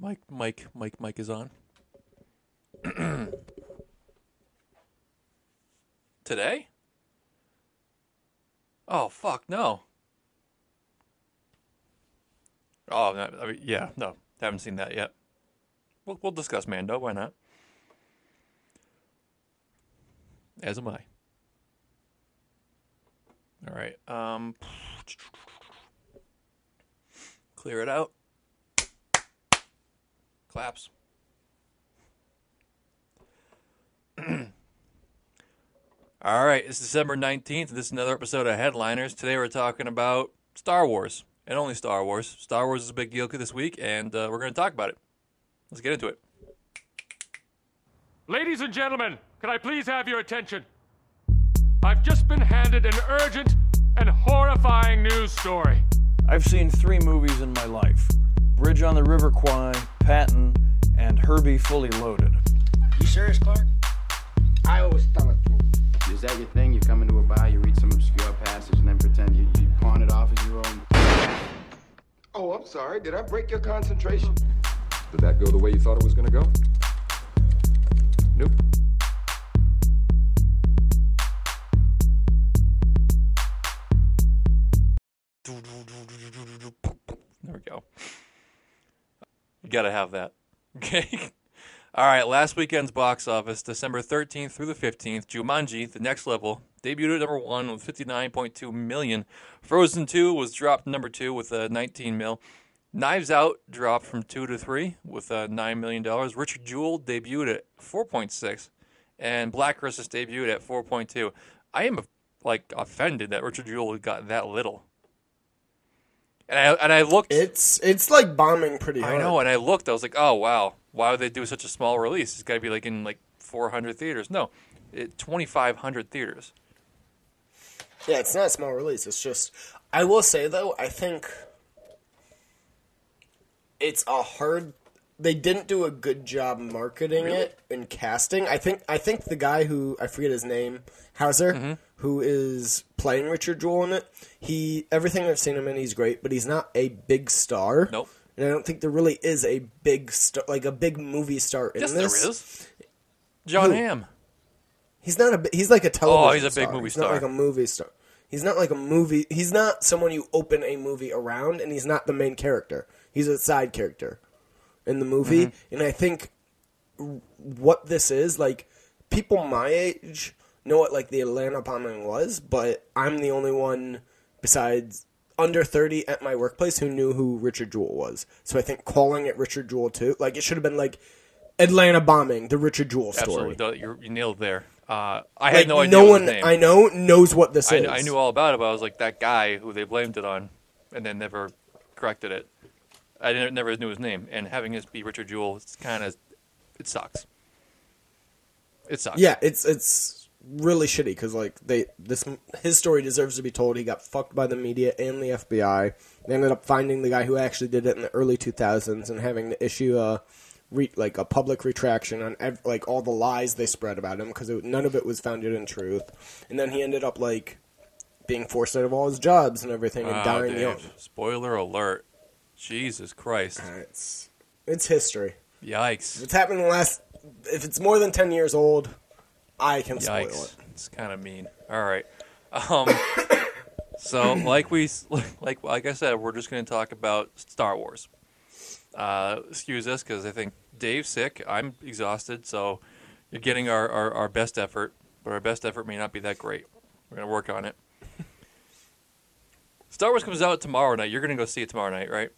Mike, Mike, Mike, Mike is on. Today? Oh fuck no. Oh I mean, yeah, no, haven't seen that yet. We'll, we'll discuss Mando. Why not? As am I. All right. Um, clear it out. Claps. All right, it's December 19th. This is another episode of Headliners. Today we're talking about Star Wars, and only Star Wars. Star Wars is a big deal this week, and uh, we're going to talk about it. Let's get into it. Ladies and gentlemen, can I please have your attention? I've just been handed an urgent and horrifying news story. I've seen three movies in my life Bridge on the River Kwai, Patton, and Herbie Fully Loaded. You serious, Clark? I always thought it through. Is that your thing? You come into a bar, you read some obscure passage, and then pretend you, you pawn it off as your own? Oh, I'm sorry. Did I break your concentration? Did that go the way you thought it was going to go? Nope. Got to have that. Okay. All right. Last weekend's box office, December 13th through the 15th, Jumanji: The Next Level debuted at number one with 59.2 million. Frozen 2 was dropped to number two with uh, 19 mil. Knives Out dropped from two to three with uh, nine million dollars. Richard Jewell debuted at 4.6, and Black Christmas debuted at 4.2. I am like offended that Richard Jewell got that little. And I and I looked. It's it's like bombing pretty hard. I know, and I looked. I was like, oh wow, why would they do such a small release? It's got to be like in like 400 theaters. No, it, 2,500 theaters. Yeah, it's not a small release. It's just I will say though, I think it's a hard they didn't do a good job marketing it and casting. I think I think the guy who I forget his name, Hauser, Mm-hmm. who is playing Richard Jewell in it, he everything I've seen him in, he's great, but he's not a big star. Nope. And I don't think there really is a big star, like a big movie star in Yes, this. there is. John Who? Hamm. He's not a. He's like a television. Oh, he's a big star. movie he's star. Not like a movie star. He's not like a movie. He's not someone you open a movie around, and he's not the main character. He's a side character in the movie, Mm-hmm. and I think what this is like, people my age know what like the Atlanta bombing was, but I'm the only one besides under 30 at my workplace who knew who Richard Jewell was. So I think calling it Richard Jewell too, like it should have been like Atlanta bombing, the Richard Jewell story. Absolutely, you you nailed there. Uh, I Like, had no idea. no one. I know knows what this I, is. I knew all about it, but I was like that guy who they blamed it on, and then never corrected it. I didn't, never knew his name, and having this be Richard Jewell, it's kind of it sucks. It sucks. Yeah, it's it's really shitty because like they this his story deserves to be told. He got fucked by the media and the FBI. They ended up finding the guy who actually did it in the early 2000s and having to issue a re, like a public retraction on ev- like all the lies they spread about him because none of it was founded in truth. And then he ended up like being forced out of all his jobs and everything and Wow, dying Dave. young. Spoiler alert! Jesus Christ! It's it's history. Yikes! If it's happened in the last, if it's more than 10 years old, I can spoil it. It's kind of mean. All right. Um, so, like we, like like I said, we're just going to talk about Star Wars. Uh, excuse us because I think Dave's sick. I'm exhausted, so you're getting our, our, our best effort, but our best effort may not be that great. We're going to work on it. Star Wars comes out tomorrow night. You're going to go see it tomorrow night, right?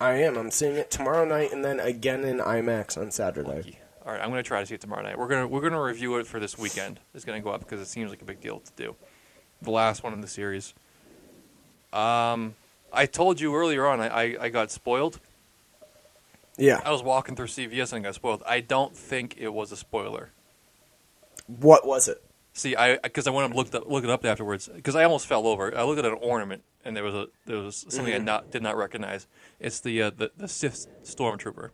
I am. I'm seeing it tomorrow night and then again in IMAX on Saturday. All right, I'm going to try to see it tomorrow night. We're going to we're going to review it for this weekend. It's going to go up because it seems like a big deal to do. The last one in the series. Um, I told you earlier on I, I, I got spoiled. Yeah. I was walking through CVS and I got spoiled. I don't think it was a spoiler. What was it? See, I because I went and looked up, look it up afterwards because I almost fell over. I looked at an ornament and there was a there was something I not did not recognize. It's the uh, the the Sith stormtrooper.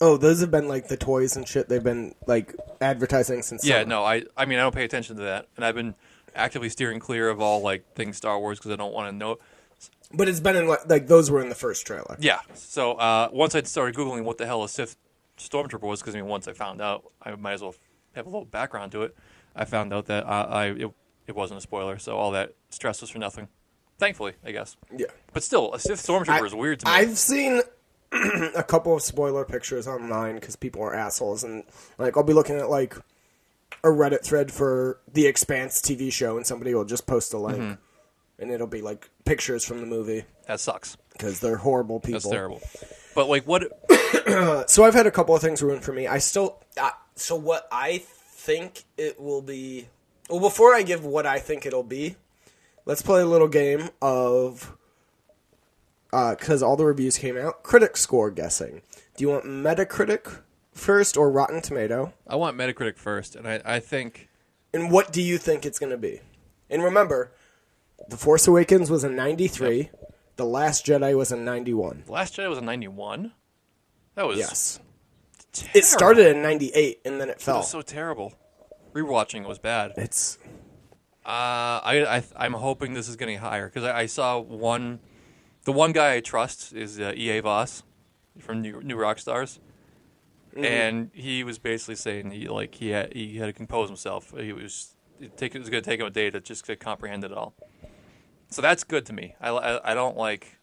Oh, those have been like the toys and shit they've been like advertising since. Yeah, summer. no, I I mean I don't pay attention to that, and I've been actively steering clear of all like things Star Wars because I don't want to know. But it's been in like, like those were in the first trailer. Yeah. So uh, once I started googling what the hell a Sith stormtrooper was, because I mean, once I found out, I might as well have a little background to it. I found out that uh, I it, it wasn't a spoiler, so all that stress was for nothing. Thankfully, I guess. Yeah. But still, a Sith stormtrooper I- is weird to me. I've seen a couple of spoiler pictures online because people are assholes, and like I'll be looking at like a Reddit thread for the Expanse TV show, and somebody will just post a link, Mm-hmm. and it'll be like pictures from the movie that sucks. because they're horrible people. That's terrible. But like, what? So I've had a couple of things ruined for me. I still uh, so what I think it will be. Well, before I give what I think it'll be, let's play a little game of uh, because all the reviews came out. Critic score guessing. Do you want Metacritic first or Rotten Tomato? I want Metacritic first, and I, I think And what do you think it's going to be? And remember, The Force Awakens was a 93. The Last Jedi was a 91. The Last Jedi was a 91. That was Yes. terrible. It started in 98 and then it It fell. was so terrible. Rewatching it was bad. Uh, it's I, I I'm hoping this is getting higher because I, I saw one, the one guy I trust is uh, E.A. Voss from New, New Rockstars, and he was basically saying he like he had he had to compose himself. He was it, take, it was going to take him a day to just to comprehend it all. So that's good to me. I, I, I don't like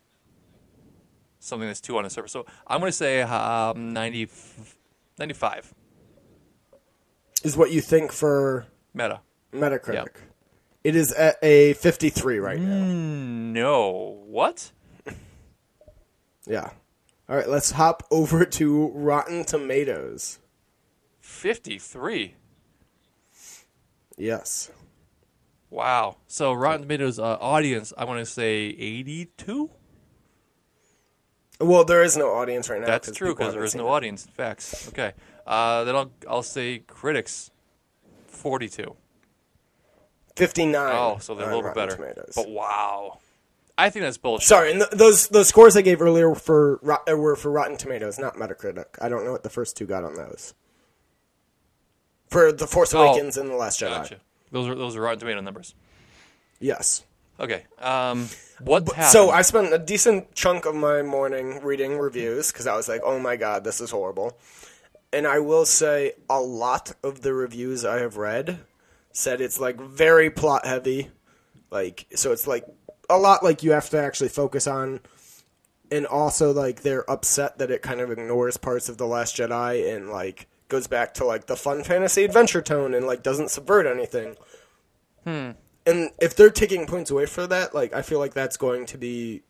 something that's too on the surface. So I'm going to say um, 90, 95 is what you think for meta. Metacritic. Yep. It is at a 53 right now. No, what? Yeah. All right, let's hop over to Rotten Tomatoes. 53. Yes. Wow. So Rotten Tomatoes uh, audience, I want to say 82. Well, there is no audience right now. That's true because there is no it. audience. Facts. Okay. Uh, then I'll I'll say critics, 42. 59. Oh, so they're a little bit better. Tomatoes. But wow, I think that's bullshit. Sorry, and th- those those scores I gave earlier for uh, were for Rotten Tomatoes, not Metacritic. I don't know what the first two got on those. For The Force Oh, Awakens and The Last Jedi. Gotcha. Those are those are Rotten Tomato numbers. Yes. Okay. Um, what happened? So I spent a decent chunk of my morning reading reviews because I was like, "Oh my god, this is horrible." And I will say, a lot of the reviews I have read said it's like very plot heavy, like so it's like a lot like you have to actually focus on, and also like they're upset that it kind of ignores parts of the Last Jedi and like goes back to like the fun fantasy adventure tone and like doesn't subvert anything Hmm. and if they're taking points away for that, like I feel like that's going to be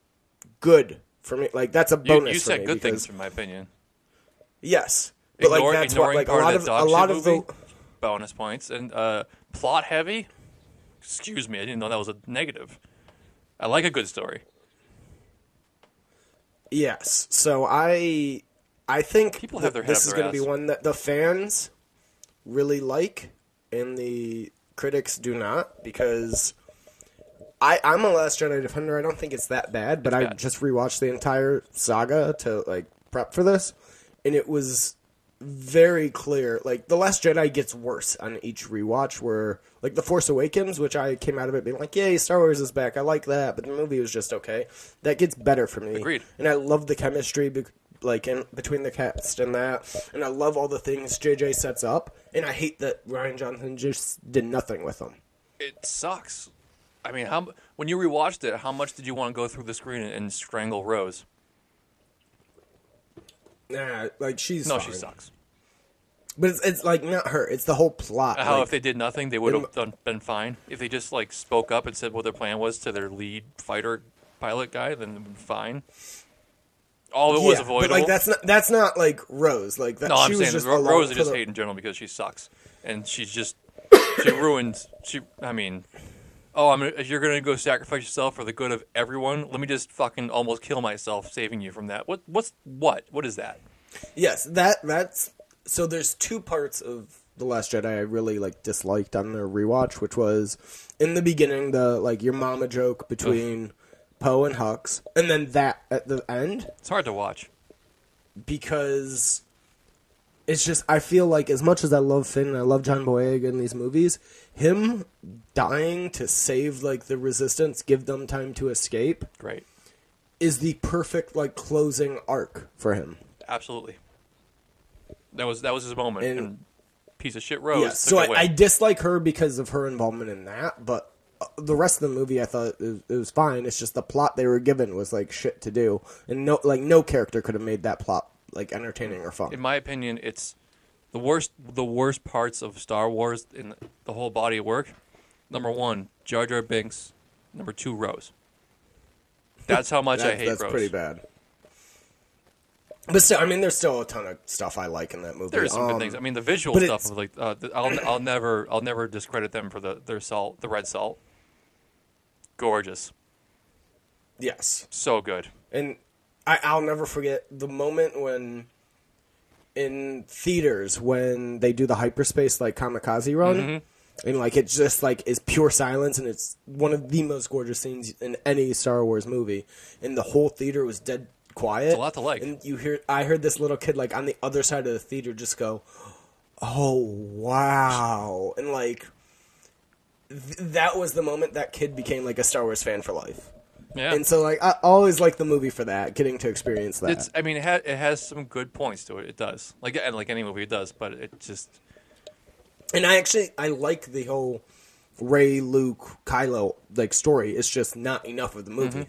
good for me. Like that's a bonus. you for said me good because- things, in my opinion. Yes, but Ignore- like that's what ignoring like a part lot of of a lot shit of the movie? bonus points and uh, plot heavy. Excuse me, I didn't know that was a negative. I like a good story. yes. So I I think People have their this is going to be one that the fans really like and the critics do not because. I, I'm a Last Jedi defender. I don't think it's that bad, but I bad. just rewatched the entire saga to like prep for this, and it was very clear. Like the Last Jedi gets worse on each rewatch. Where like the Force Awakens, which I came out of it being like, "Yay, Star Wars is back!" I like that, but the movie was just okay. That gets better for me. Agreed. And I love the chemistry, be- like in between the cast and that, and I love all the things JJ sets up. And I hate that Rian Johnson just did nothing with them. It sucks. I mean, how when you rewatched it, how much did you want to go through the screen and, and strangle Rose? Nah, like she's No, fine. she sucks. But it's, it's like not her. It's the whole plot. How like- if they did nothing, they would have done, been fine. If they just like spoke up and said what their plan was to their lead fighter pilot guy, then it would been fine. All of it was avoidable. But like that's not that's not like Rose. Like that. no, I'm saying just Ro- Rose for just hate in general because she sucks, and she's just she ruined. She, I mean, oh, I'm gonna, you're gonna go sacrifice yourself for the good of everyone, let me just fucking almost kill myself saving you from that. What? What's what? What is that? Yes, that that's so. There's two parts of the Last Jedi I really like disliked on the rewatch, which was in the beginning the like your mama joke between Poe and Hux, and then that at the end It's hard to watch. because it's just I feel like as much as I love Finn and I love John Boyega in these movies, him dying to save like the resistance, give them time to escape, Great. is the perfect like closing arc for him. Absolutely. That was that was his moment. And- And, piece of shit Rose Yeah, so I. I dislike her because of her involvement in that, but uh, the rest of the movie I thought it it was fine. It's just the plot they were given was like shit to do, and no like no character could have made that plot like entertaining or fun. in my opinion, it's the worst. The worst parts of Star Wars in the whole body of work. Number one, Jar Jar Binks. Number two, Rose. That's how much I hate that's Rose. pretty bad. But still, I mean, there's still a ton of stuff I like in that movie. There's some Um, good things. I mean, the visual stuff of like uh, I'll I'll never I'll never discredit them for the their salt, the red salt. Gorgeous, yes, so good. and I, I'll never forget the moment when in theaters when they do the hyperspace like kamikaze run. Mm-hmm. And like it just like is pure silence, and it's one of the most gorgeous scenes in any Star Wars movie. And the whole theater was dead quiet. It's a lot to like. And you hear, I heard this little kid like on the other side of the theater just go, "Oh wow!" And like th- that was the moment that kid became like a Star Wars fan for life. Yeah, And so like I always like the movie for that, getting to experience that. it's. I mean, it, ha- it has some good points to it. It does. Like and like any movie, it does. But it just And I actually I like the whole Rey, Luke, Kylo like story. It's just not enough of the movie.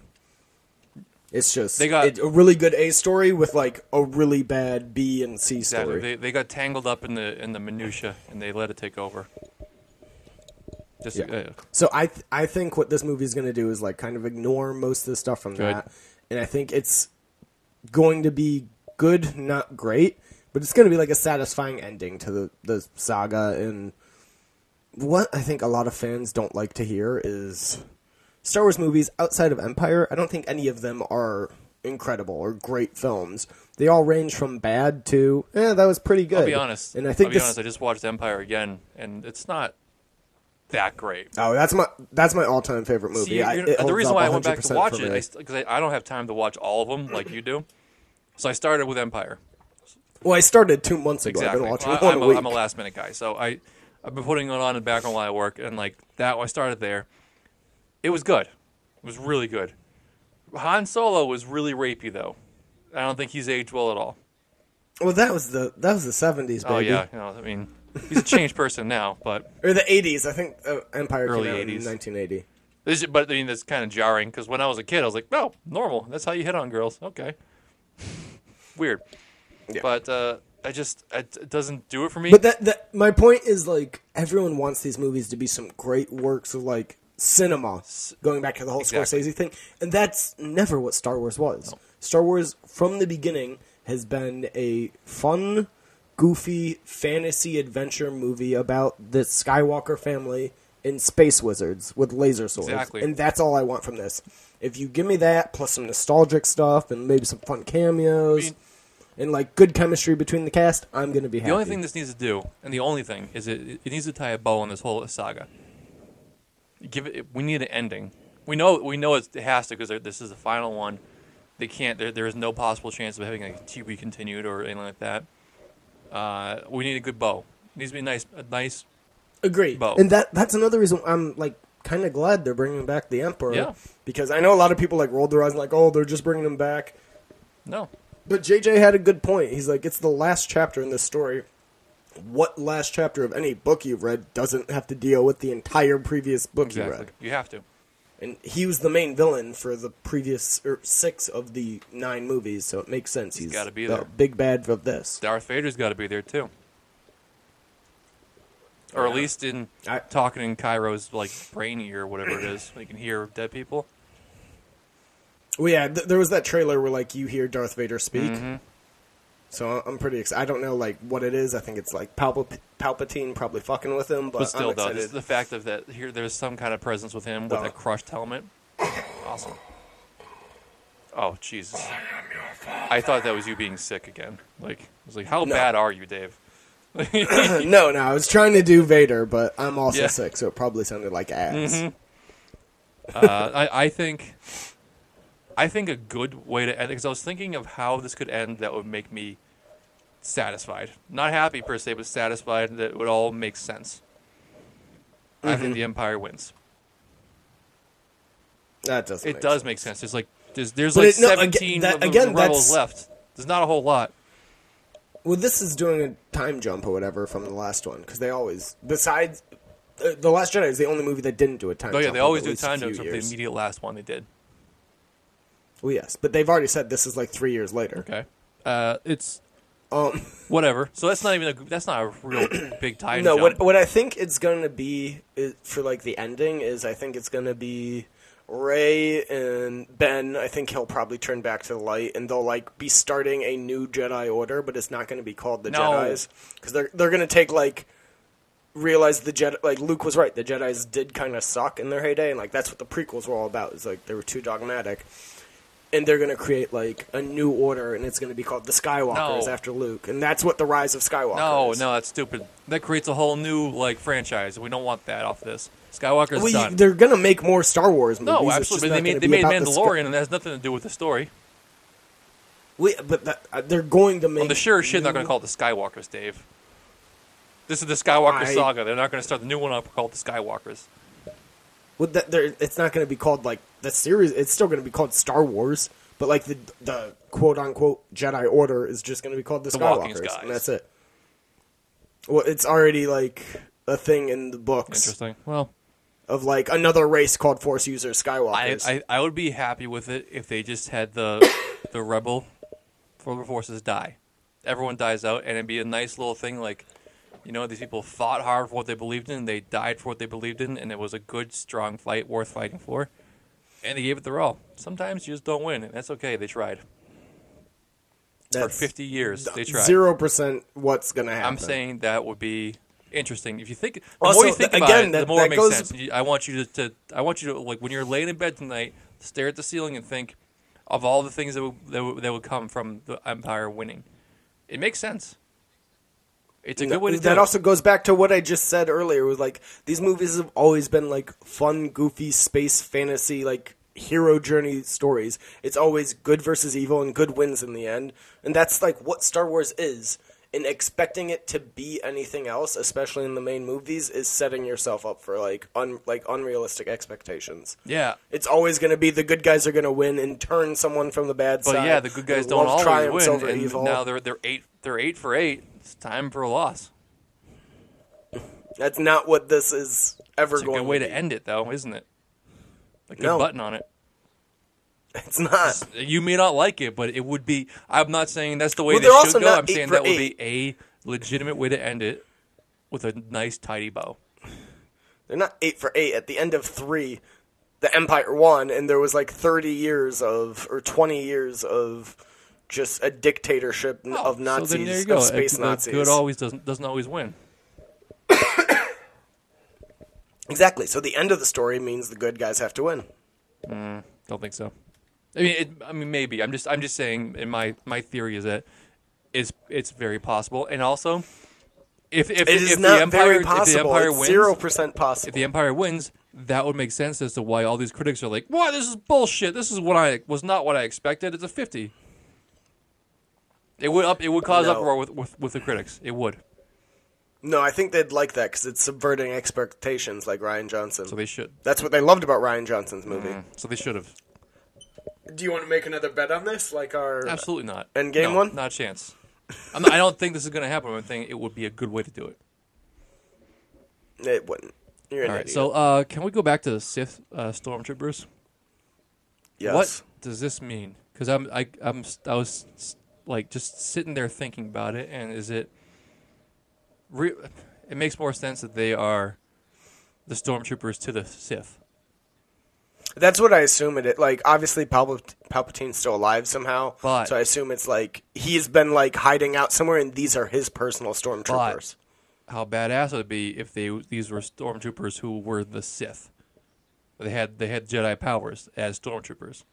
It's just Mm-hmm. They got- it- a really good A story with like a really bad B and C exactly. story. They they got tangled up in the in the minutia and they let it take over. Just Yeah. uh, So I th- I think what this movie is going to do is like kind of ignore most of the stuff from Good. that, and I think it's going to be good, not great, but it's going to be like a satisfying ending to the the saga. And what I think a lot of fans don't like to hear is Star Wars movies outside of Empire. I don't think any of them are incredible or great films. They all range from bad to yeah, that was pretty good. I'll be honest. and I think I'll be this, honest. I just watched Empire again, and it's not that great. Oh, that's my that's my all time favorite movie. See, I, the reason why I went back to watch it, because I, I, don't have time to watch all of them like you do. So I started with Empire. Well, I started two months ago. Exactly. I've been watching Well, one I'm, a a, week. I'm a last minute guy, so I I've been putting it on in the background while I work, and like that, I started there. It was good. It was really good. Han Solo was really rapey though. I don't think he's aged well at all. well, that was the that was the seventies, oh, baby. Oh yeah, you know, I mean, he's a changed person now, but or the eighties. I think uh, Empire Early came out in 80s. nineteen eighty. This, but I mean, that's kind of jarring because when I was a kid, I was like, "No, normal. That's how you hit on girls." Okay, weird. Yeah. But uh, I just it, it doesn't do it for me. But that that my point is like everyone wants these movies to be some great works of like cinema. Going back to the whole Exactly. Scorsese thing, and that's never what Star Wars was. Star Wars from the beginning has been a fun, goofy fantasy adventure movie about the Skywalker family and space wizards with laser swords. Exactly. And that's all I want from this. If you give me that plus some nostalgic stuff and maybe some fun cameos I mean- and like good chemistry between the cast, I'm gonna be happy. the only thing this needs to do, and the only thing, is it it needs to tie a bow on this whole saga. Give it. We need an ending. We know we know it has to because this is the final one. They can't. There, there is no possible chance of having a TV continued or anything like that. Uh, we need a good bow. It needs to be a nice, a nice. Agree. Bow. And that that's another reason I'm like kind of glad they're bringing back the Emperor. Yeah. Because I know a lot of people like rolled their eyes and like, oh, they're just bringing him back. No, But JJ had a good point. He's like, it's the last chapter in this story. What last chapter of any book you've read doesn't have to deal with the entire previous book you read? You have to. And he was the main villain for the previous or six of the nine movies, so it makes sense. He's gotta be the there. big bad of this. Darth Vader's got to be there too, or at least in I- talking in Kylo's like brain ear, or whatever it is, you can hear dead people. Well, yeah, th- there was that trailer where like you hear Darth Vader speak. Mm-hmm. So I'm pretty excited. I don't know like what it is. I think it's like Palp- Palpatine probably fucking with him, but, But still, I'm though, excited. the fact of that here, there's some kind of presence with him with a crushed helmet. Awesome. Oh Jesus! I thought that was you being sick again. Like, I was like, how No. bad are you, Dave? no, no, I was trying to do Vader, but I'm also Yeah. sick, so it probably sounded like ass. Mhm. uh, I, I think, I think a good way to end because I was thinking of how this could end that would make me satisfied. Not happy per se, but satisfied that it would all make sense. I Mm-hmm. think the Empire wins. That doesn't. It make does sense. make sense. There's like there's there's like it- no, aga- 17 that- again, rebels left. There's not a whole lot. Well, this is doing a time jump or whatever from the last one because they always, besides uh, the Last Jedi, is the only movie that didn't do a time. Oh yeah, jump they always do a time jumps with the immediate last one they did. Well, yes, but they've already said this is like three years later. Okay. Uh, it's Um, whatever. So that's not even a that's not a real big time no, jump. what what I think it's gonna be is, for like the ending is I think it's gonna be Rey and Ben. I think he'll probably turn back to the light, and they'll like be starting a new Jedi Order, but it's not gonna be called the No. Jedi's because they're they're gonna take like realize the Jedi like Luke was right. The Jedi's did kind of suck in their heyday, and like that's what the prequels were all about. Is like they were too dogmatic. And they're gonna create like a new order, and it's gonna be called the Skywalkers No. after Luke, and that's what the Rise of Skywalker no, is. no, that's stupid. That creates a whole new like franchise. We don't want that off this. Skywalker's Well, you- done. they're gonna make more Star Wars movies. No, It's absolutely. just They not made gonna they be made about the Mandalorian, and that has nothing to do with the story. Sky- Wait, but that, uh, they're going to make. The sure as shit not going to call it the Skywalkers, Dave. This is the Skywalker I- saga. They're not going to start the new one up called the Skywalkers. Well, that, they're- it's not going to be called like the series. It's still going to be called Star Wars, but like the the quote unquote Jedi Order is just going to be called the, The Skywalkers, and that's it. Well, it's already like a thing in the books Interesting. Well, of like another race called Force users, I, Skywalkers. I I would be happy with it if they just had the the rebel rebel forces die. Everyone dies out, and it'd be a nice little thing. Like, you know, these people fought hard for what they believed in. They died for what they believed in, and it was a good, strong fight worth fighting for. And they gave it their all. Sometimes you just don't win, and that's okay. They tried for 50 years. They tried. zero percent what's going to happen. I'm saying that would be interesting. If you think, the Also, more you think th- about it, that- the more that it makes goes- sense. I want you to, to, I want you to like when you're laying in bed tonight, stare at the ceiling and think of all the things that would, that would, that would come from the Empire winning. It makes sense. It's a good way to do that it. also goes back to what I just said earlier. Was like these movies have always been like fun, goofy space fantasy, like hero journey stories. It's always good versus evil, and good wins in the end. And that's like what Star Wars is. And expecting it to be anything else, especially in the main movies, is setting yourself up for like un like unrealistic expectations. yeah, It's always going to be the good guys are going to win and turn someone from the bad side. but side. yeah, the good guys and don't love always triumphs win, over and evil. now they're they're eight they're eight for eight. It's time for a loss. That's not what this is ever going. It's a going good way to to end it, though, isn't it? Like a good No. button on it. It's not. You may not like it, but it would be. I'm not saying that's the way Well, they should go. I'm saying that would be a legitimate way to end it with a nice, tidy bow. They're not eight for eight. At the end of three, the Empire won, and there was like thirty years of or twenty years of just a dictatorship oh. of Oh, so Nazis, then there you go. of space The Nazis. Good always doesn't doesn't always win. exactly. So the end of the story means the good guys have to win. Mm, don't think so. I mean, it, I mean, maybe. I'm just I'm just saying. In my my theory is that it's it's very possible, and also if if, It is if not the Empire if the. Empire wins, zero percent possible. if the Empire wins, that would make sense as to why all these critics are like, "Why this is bullshit. This is what I was not what I expected. It's a 50." It would up. It would cause No. uproar with, with with the critics. It would. no, I think they'd like that because it's subverting expectations, like Rian Johnson. So they should. That's what they loved about Rian Johnson's movie. So they should have. Do you want to make another bet on this, like our? Absolutely not. Endgame no, one? Not a chance. I'm not, I don't think this is going to happen. I'm saying it would be a good way to do it. It wouldn't. You're an All right. idiot. So uh, can we go back to the Sith uh, stormtroopers? yes. What does this mean? Because I'm I I'm I was like just sitting there thinking about it, and is it? Re- it makes more sense that they are the stormtroopers to the Sith. That's what I assume it. Like, obviously, Palpat- Palpatine's still alive somehow. But- so I assume it's like he's been like hiding out somewhere, and these are his personal stormtroopers. How badass would it be if they these were stormtroopers who were the Sith? They had they had Jedi powers as stormtroopers.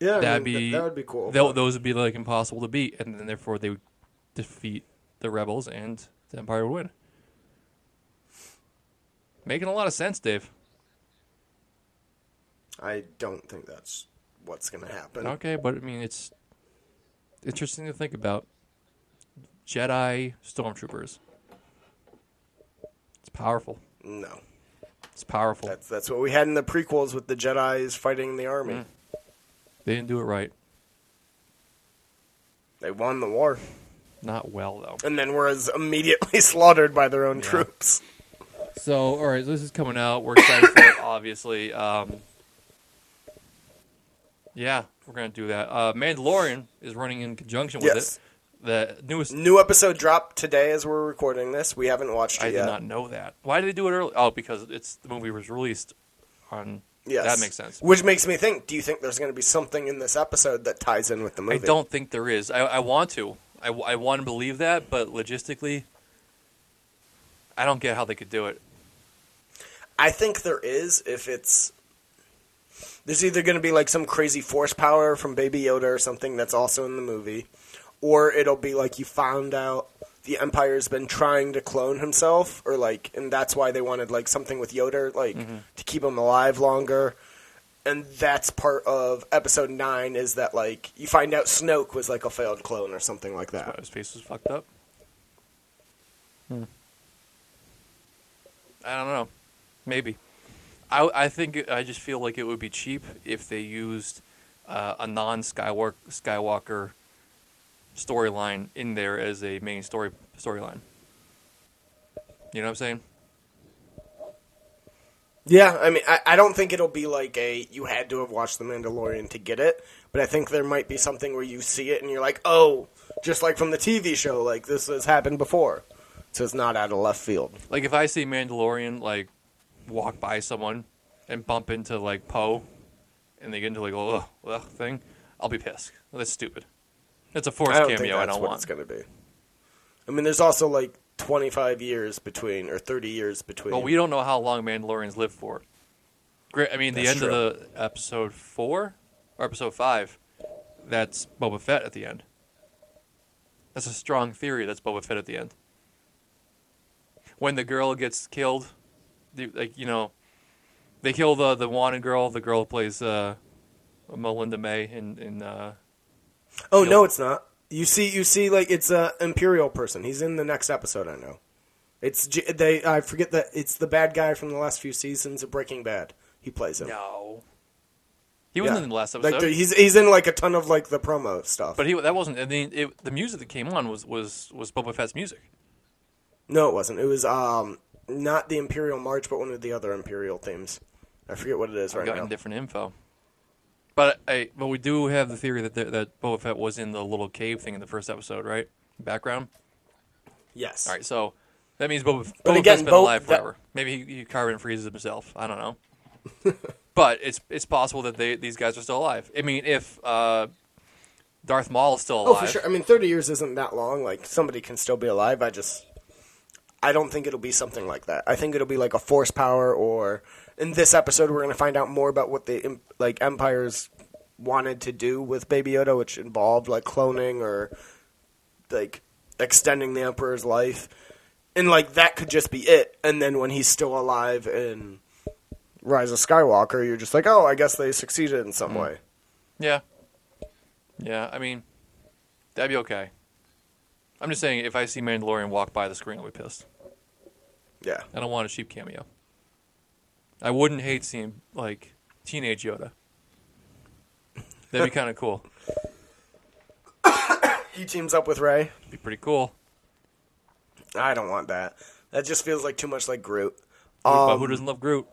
Yeah, That'd mean, be that would be cool. tho- those would be like impossible to beat, and then therefore they would defeat the rebels, and the Empire would win. Making a lot of sense, Dave. I don't think that's what's going to happen. Okay, but I mean it's Interesting to think about. Jedi stormtroopers. It's powerful. No, It's powerful. that's that's what we had in the prequels with the Jedi's fighting the army. Mm. They didn't do it right. They won the war, Not well though. and then were as immediately slaughtered by their own Yeah. troops. So, all right, so this is coming out. We're excited for it, obviously. Um, yeah, we're gonna do that. Uh, Mandalorian is running in conjunction with Yes. it. The newest. New episode dropped today as we're recording this. We haven't watched it yet. I yet. did not know that. Why did they do it early? Oh, because it's the movie was released on. Yes. that makes sense. Which makes me think: Do you think there's going to be something in this episode that ties in with the movie? I don't think there is. I, I want to. I, I want to believe that, but logistically, I don't get how they could do it. I think there is if it's there's either going to be like some crazy force power from Baby Yoda or something that's also in the movie, or it'll be like you found out the Empire's been trying to clone himself, or like, and that's why they wanted like something with Yoda, like to keep him alive longer. And that's part of episode nine is that like you find out Snoke was like a failed clone or something like that. His face was fucked up. Hmm. I don't know. Maybe. I I think I just feel like it would be cheap if they used uh, a non Skywalker Skywalker storyline in there as a main story storyline. You know what I'm saying? Yeah, I mean, I, I don't think it'll be like a you had to have watched The Mandalorian to get it, but I think there might be something where you see it and you're like, oh, just like from the TV show, like this has happened before. So it's not out of left field. Like if I see Mandalorian like walk by someone and bump into like Poe, and they get into like a ugh, ugh thing, I'll be pissed. That's stupid. It's a forced I don't cameo. think I don't what want. it's going to be. I mean, there's also like 25 years between, or 30 years between. But we don't know how long Mandalorians live for. Great. I mean, the That's end of the episode four or episode five, that's Boba Fett at the end. That's a strong theory. That's Boba Fett at the end. When the girl gets killed, the- like you know, they kill the the wanted girl, the girl who plays uh, Melinda May in in uh, oh Yep. no, it's not. You see, you see, like it's a imperial person. He's in the next episode. I know. It's J- they. I forget that it's the bad guy from the last few seasons of Breaking Bad. He plays him. no. He wasn't Yeah. in the last episode. Like he's he's in like a ton of like the promo stuff. but he that wasn't. I mean, it, the music that came on was was was Boba Fett's music. no, it wasn't. It was um not the Imperial March, but one of the other Imperial themes. I forget what it is I've right gotten now. different info. But I, but we do have the theory that the, that Boba Fett was in the little cave thing in the first episode, right? Background. Yes. All right, so that means Boba, But Boba again, Fett's been Bo- alive that- forever. Maybe he, he carbon freezes himself. I don't know. but it's it's possible that they these guys are still alive. I mean, if uh, Darth Maul is still alive. Oh, for sure. I mean, thirty years isn't that long. Like somebody can still be alive. I just, I don't think it'll be something like that. I think it'll be like a force power, or in this episode, we're going to find out more about what the like empires wanted to do with Baby Yoda, which involved like cloning or like extending the Emperor's life, and like that could just be it. And then when he's still alive in Rise of Skywalker, you're just like, oh, I guess they succeeded in some mm-hmm. way. yeah, yeah. I mean, that'd be okay. I'm just saying, if I see Mandalorian walk by the screen, I'll be pissed. Yeah. I don't want a cheap cameo. I wouldn't hate seeing like teenage Yoda. That'd be kind of cool. He teams up with Rey. Be pretty cool. I don't want that. That just feels like too much like Groot. but Um, who doesn't love Groot?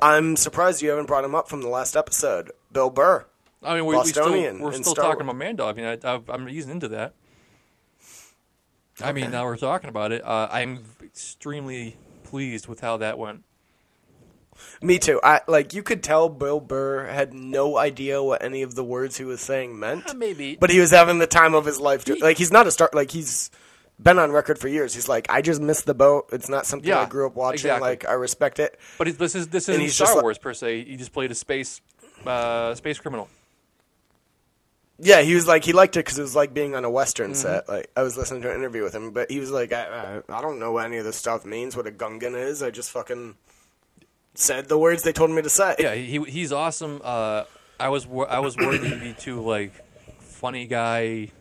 I'm surprised you haven't brought him up from the last episode. Bill Burr. I mean, we, we still, we're still Star talking Wars. about Mando. I mean, I, I, I'm easing into that. I mean, now we're talking about it. Uh, I'm extremely pleased with how that went. Me too. I like you could tell Bill Burr had no idea what any of the words he was saying meant. maybe. But he was having the time of his life. To, like he's not a star. Like he's been on record for years. He's like, I just missed the boat. It's not something Yeah, I grew up watching. exactly. Like I respect it. But it, this is this isn't Star like- Wars per se. He just played a space uh, space criminal. Yeah, he was like he liked it because it was like being on a western Mm-hmm. set. Like I was listening to an interview with him, but he was like, I, I, I don't know what any of this stuff means. What a gungan is. I just fucking said the words they told me to say. Yeah, he he's awesome. Uh, I was wor- I was worried he'd be too like funny guy,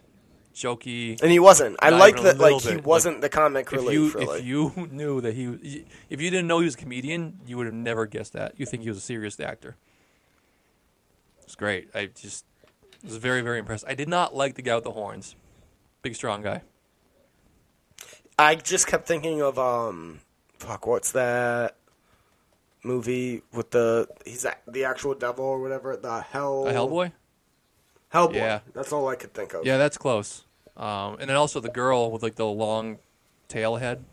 jokey. And he wasn't. I like that. Like little he wasn't the comic If relief. you really. if you knew that he was- if you didn't know he was a comedian, you would have never guessed that. You think he was a serious actor. It's great. I just was very very impressed. I did not like the guy with the horns, big strong guy. I just kept thinking of um, fuck, what's that movie with the he's a, the actual devil or whatever? The hell A Hellboy. Hellboy. Yeah. that's all I could think of. Yeah, that's close. Um, and then also the girl with like the long tail head.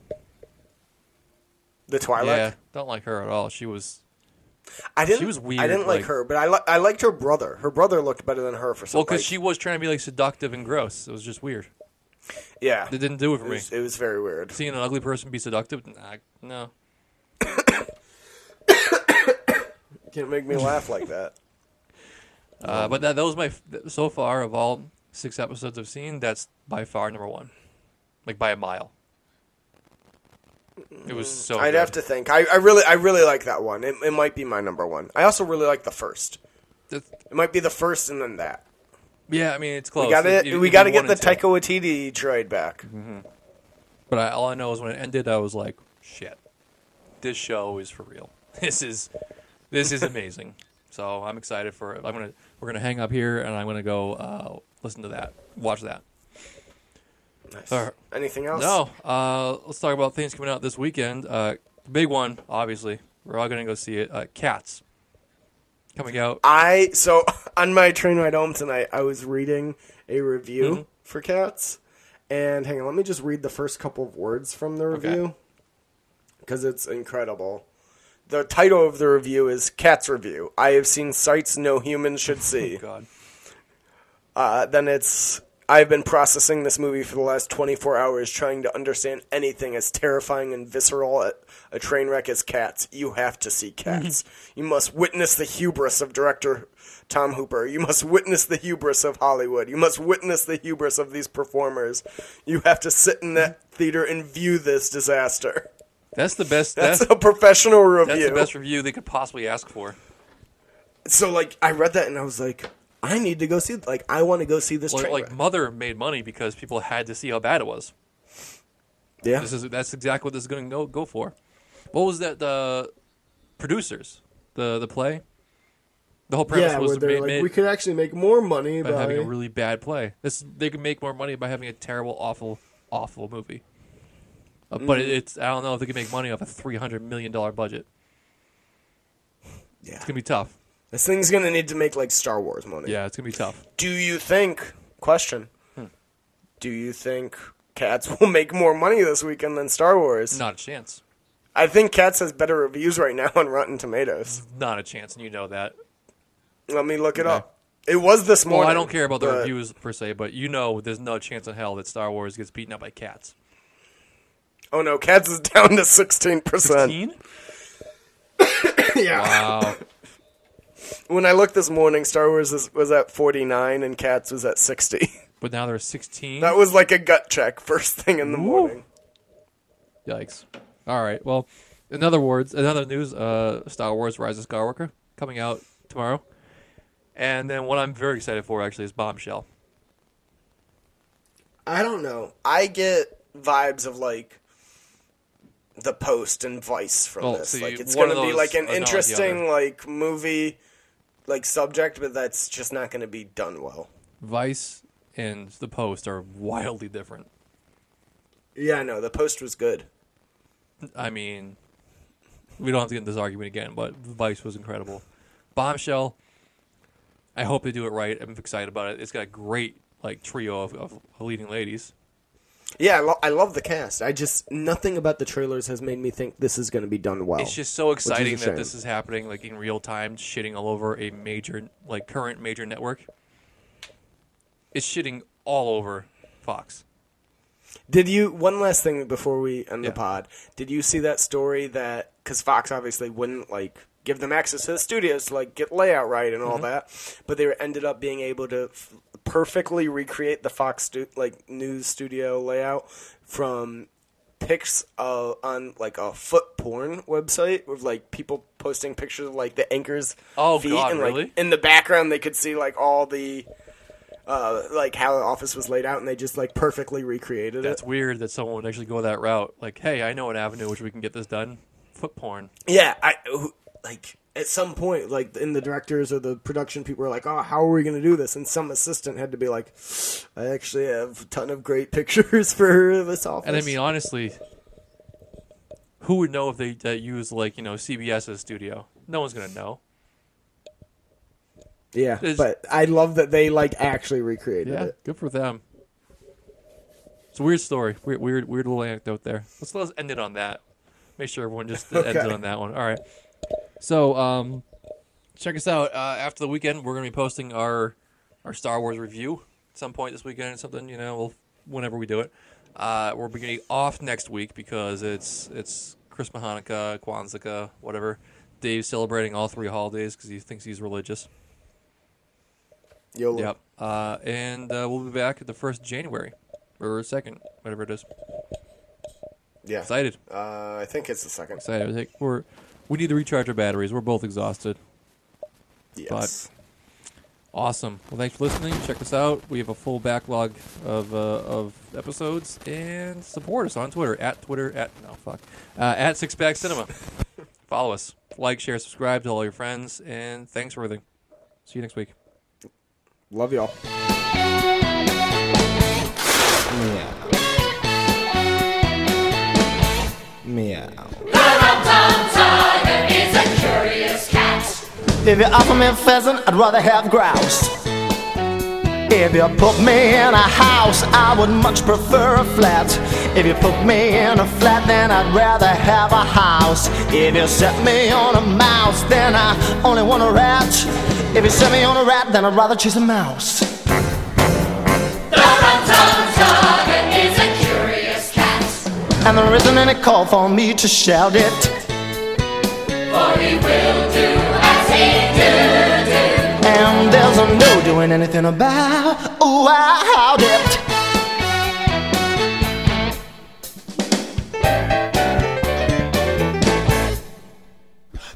the Twilight. Yeah, don't like her at all. She was I didn't. She was weird, I didn't like, like- her, but I li- I liked her brother. Her brother looked better than her for some. well because like- she was trying to be like seductive and gross. It was just weird. yeah, It didn't do it for it me. it was very weird. Seeing an ugly person be seductive, nah, no. Can't make me laugh like that. Uh, but that, that was my so far of all six episodes I've seen. That's by far number one, like by a mile. It was so. I'd good. have to think. I, I really I really like that one. It, it might be my number one. I also really like the first. That's- It might be the first and then that. Yeah, I mean it's close. We got we got to get the. Taika Waititi trade back. But I, all I know is when it ended, I was like, "Shit, this show is for real. This is this is amazing." so I'm excited for it. I'm gonna we're gonna hang up here and I'm gonna go uh, listen to that, watch that. Nice. All right. Anything else? No, uh, let's talk about things coming out this weekend. Uh, big one, obviously, we're all gonna go see it. Uh, Cats coming out. I so on my train ride home tonight, I was reading a review Mm-hmm. for Cats, and hang on, let me just read the first couple of words from the review because it's incredible. The title of the review is Cats Review. I have seen sights no human should see. God, Uh, then it's I've been processing this movie for the last 24 hours trying to understand anything as terrifying and visceral a, a train wreck as Cats. You have to see Cats. you must witness the hubris of director Tom Hooper. You must witness the hubris of Hollywood. You must witness the hubris of these performers. You have to sit in that theater and view this disaster. That's the best. That's, That's a professional review. that's the best review they could possibly ask for. So like I read that and I was like I need to go see like I want to go see this like wreck. Mother made money because people had to see how bad it was. Yeah. This is that's exactly what this is going to go go for. What was that? The producers, the the play, the whole premise yeah, was they're like, we could actually make more money by by, having a really bad play. This they could make more money by having a terrible, awful, awful movie. Uh, But Mm-hmm. it, it's I don't know if they can make money off a three hundred million dollar budget. yeah. It's gonna be tough. This thing's gonna need to make like Star Wars money. Yeah, it's gonna be tough. Do you think? Question. Hmm. Do you think Cats will make more money this weekend than Star Wars? Not a chance. I think Cats has better reviews right now on Rotten Tomatoes. Not a chance, and you know that. Let me look it Okay. up. It was this morning. Well. I don't care about the reviews per se, but you know, there's no chance in hell that Star Wars gets beaten up by cats. Oh no, Cats is down to sixteen percent. Sixteen? Yeah. Wow. When I looked this morning, Star Wars was, was at forty nine and Cats was at sixty. but now there's sixteen. That was like a gut check first thing in the morning. Yikes. All right. Well, in other words, in other news, uh, Star Wars: Rise of Skywalker coming out tomorrow, and then what I'm very excited for actually is Bombshell. I don't know. I get vibes of like the Post and Vice from Well, this. see, like it's going to be like an is not like the interesting like movie like subject, but that's just not going to be done well. Vice and The Post are wildly different. Yeah, I know. The Post was good. I mean, we don't have to get into this argument again, but Vice was incredible. Bombshell. I hope they do it right. I'm excited about it. It's got a great like trio of, of leading ladies. Yeah, I, lo- I love the cast. I just nothing about the trailers has made me think this is going to be done well. It's just so exciting that shame. this is happening like in real time, shitting all over a major like current major network. It's shitting all over Fox. Did you one last thing before we end Yeah. the pod? Did you see that story that because Fox obviously wouldn't like give them access to the studios to like get layout right and Mm-hmm. all that, but they ended up being able to f- perfectly recreate the Fox stu- like news studio layout from pics uh, on like a foot porn website with like people posting pictures of like the anchors Oh, feet God, and like really? in the background they could see like all the uh, like how the office was laid out, and they just like perfectly recreated That's it. That's weird that someone would actually go that route. Like, hey, I know an avenue which we can get this done. Foot porn. Yeah, I like at some point, like in the directors or the production people were like, "Oh, how are we going to do this?" And some assistant had to be like, "I actually have a ton of great pictures for this office." And I mean, honestly, who would know if they uh, use like you know CBS's studio? No one's gonna know. yeah, it's- but I love that they like actually recreated Yeah, it. good for them. It's a weird story. Weird, weird, weird little anecdote there. Let's let's end it on that. Make sure everyone just ends it on that one. All right. So, um, check us out uh, after the weekend. We're gonna be posting our our Star Wars review at some point this weekend. Or something you know, we'll, whenever we do it. Uh, we're beginning off next week because it's it's Christmas, Hanukkah, Kwanzaa, whatever. Dave's celebrating all three holidays because he thinks he's religious. YOLO. Yep. Uh, and uh, we'll be back at the first January or second, whatever it is. Yeah. Excited, Uh, I think it's the second. excited. I think we're we need to recharge our batteries. We're both exhausted. Yes. Awesome. Well, thanks for listening. Check us out. We have a full backlog of uh, of episodes, and support us on Twitter at Twitter at no fuck uh, at Six Pack Cinema. Follow us, like, share, subscribe to all your friends, and thanks for everything. See you next week. Love y'all. Meow. Meow. If you offer me a pheasant, I'd rather have grouse. If you put me in a house, I would much prefer a flat. If you put me in a flat, then I'd rather have a house. If you set me on a mouse, then I only want a rat. If you set me on a rat, then I'd rather choose a mouse. The dog and he's a curious cast. And there isn't any call for me to shout it. And there's a no doing anything about Ooh, I how'd it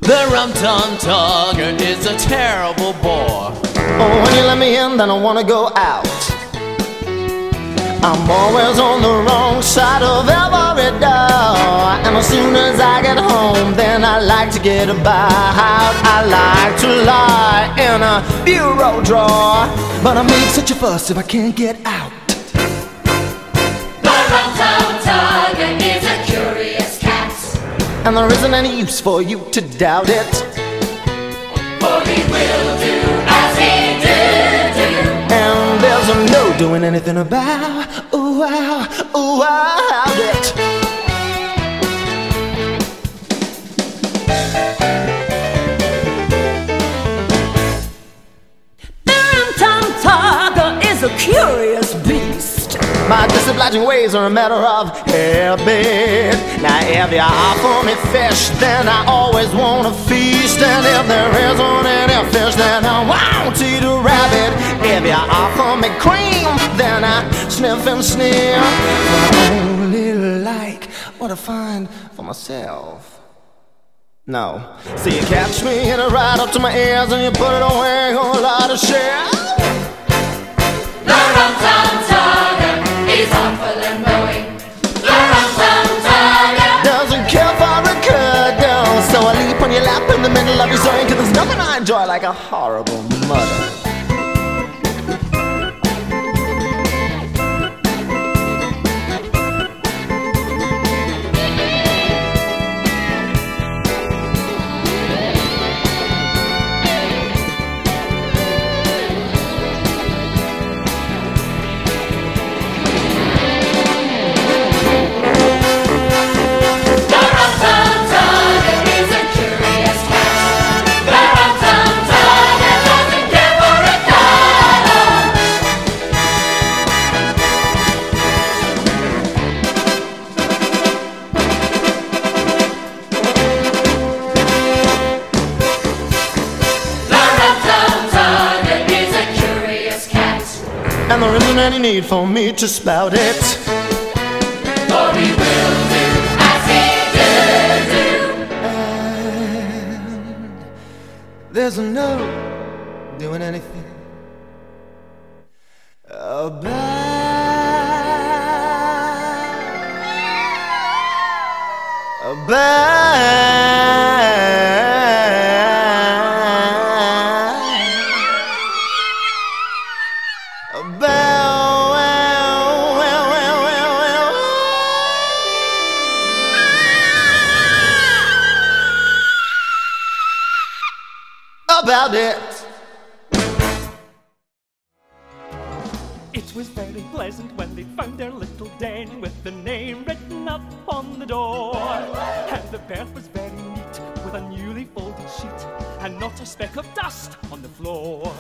The Rum Tum Tugger is a terrible bore. Oh, when you let me in, then I wanna go out I'm always on the wrong side of every door. And as soon as I get home, then I like to get about. I like to lie in a bureau drawer. But I make such a fuss if I can't get out. Dog is a curious cat. And there isn't any use for you to doubt it doing anything about Ooh, wow, ooh, wow, it is a curious beast. My disobliging ways are a matter of habit. Now, if you offer me fish, then I always want to feast. And if there isn't any fish, then I won't eat a rabbit. If you offer me cream, sniff and sneer. I only like what I find for myself. No. So you catch me in it ride up to my ears and you put it away on a lot of shit. Doesn't care for a cuddle So I leap on your lap in the middle of your zone Cause there's nothing I enjoy like a horrible muddle wasn't any need for me to spout it. For we will do as he did do. And there's no doing anything about. About. The bed was very neat with a newly folded sheet and not a speck of dust on the floor.